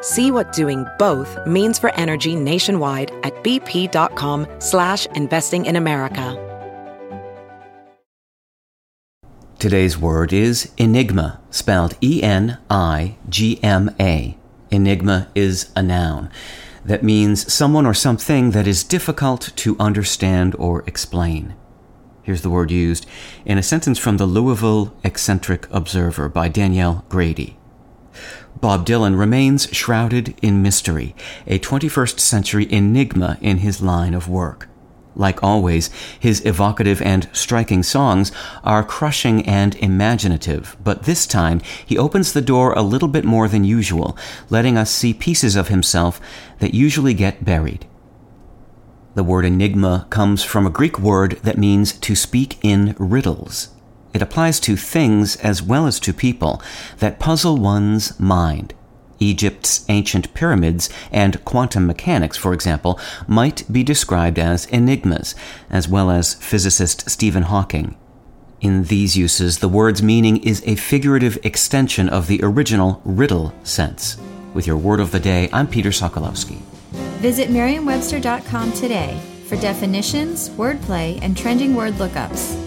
See what doing both means for energy nationwide at bp.com slash investing in America. Today's word is enigma, spelled E-N-I-G-M-A. Enigma is a noun that means someone or something that is difficult to understand or explain. Here's the word used in a sentence from the Louisville Eccentric Observer by Danielle Grady. Bob Dylan remains shrouded in mystery, a 21st century enigma in his line of work. Like always, his evocative and striking songs are crushing and imaginative, but this time he opens the door a little bit more than usual, letting us see pieces of himself that usually get buried. The word enigma comes from a Greek word that means to speak in riddles. It applies to things as well as to people that puzzle one's mind. Egypt's ancient pyramids and quantum mechanics, for example, might be described as enigmas, as well as physicist Stephen Hawking. In these uses, the word's meaning is a figurative extension of the original riddle sense. With your word of the day, I'm Peter Sokolowski. Visit Merriam-Webster.com today for definitions, wordplay, and trending word lookups.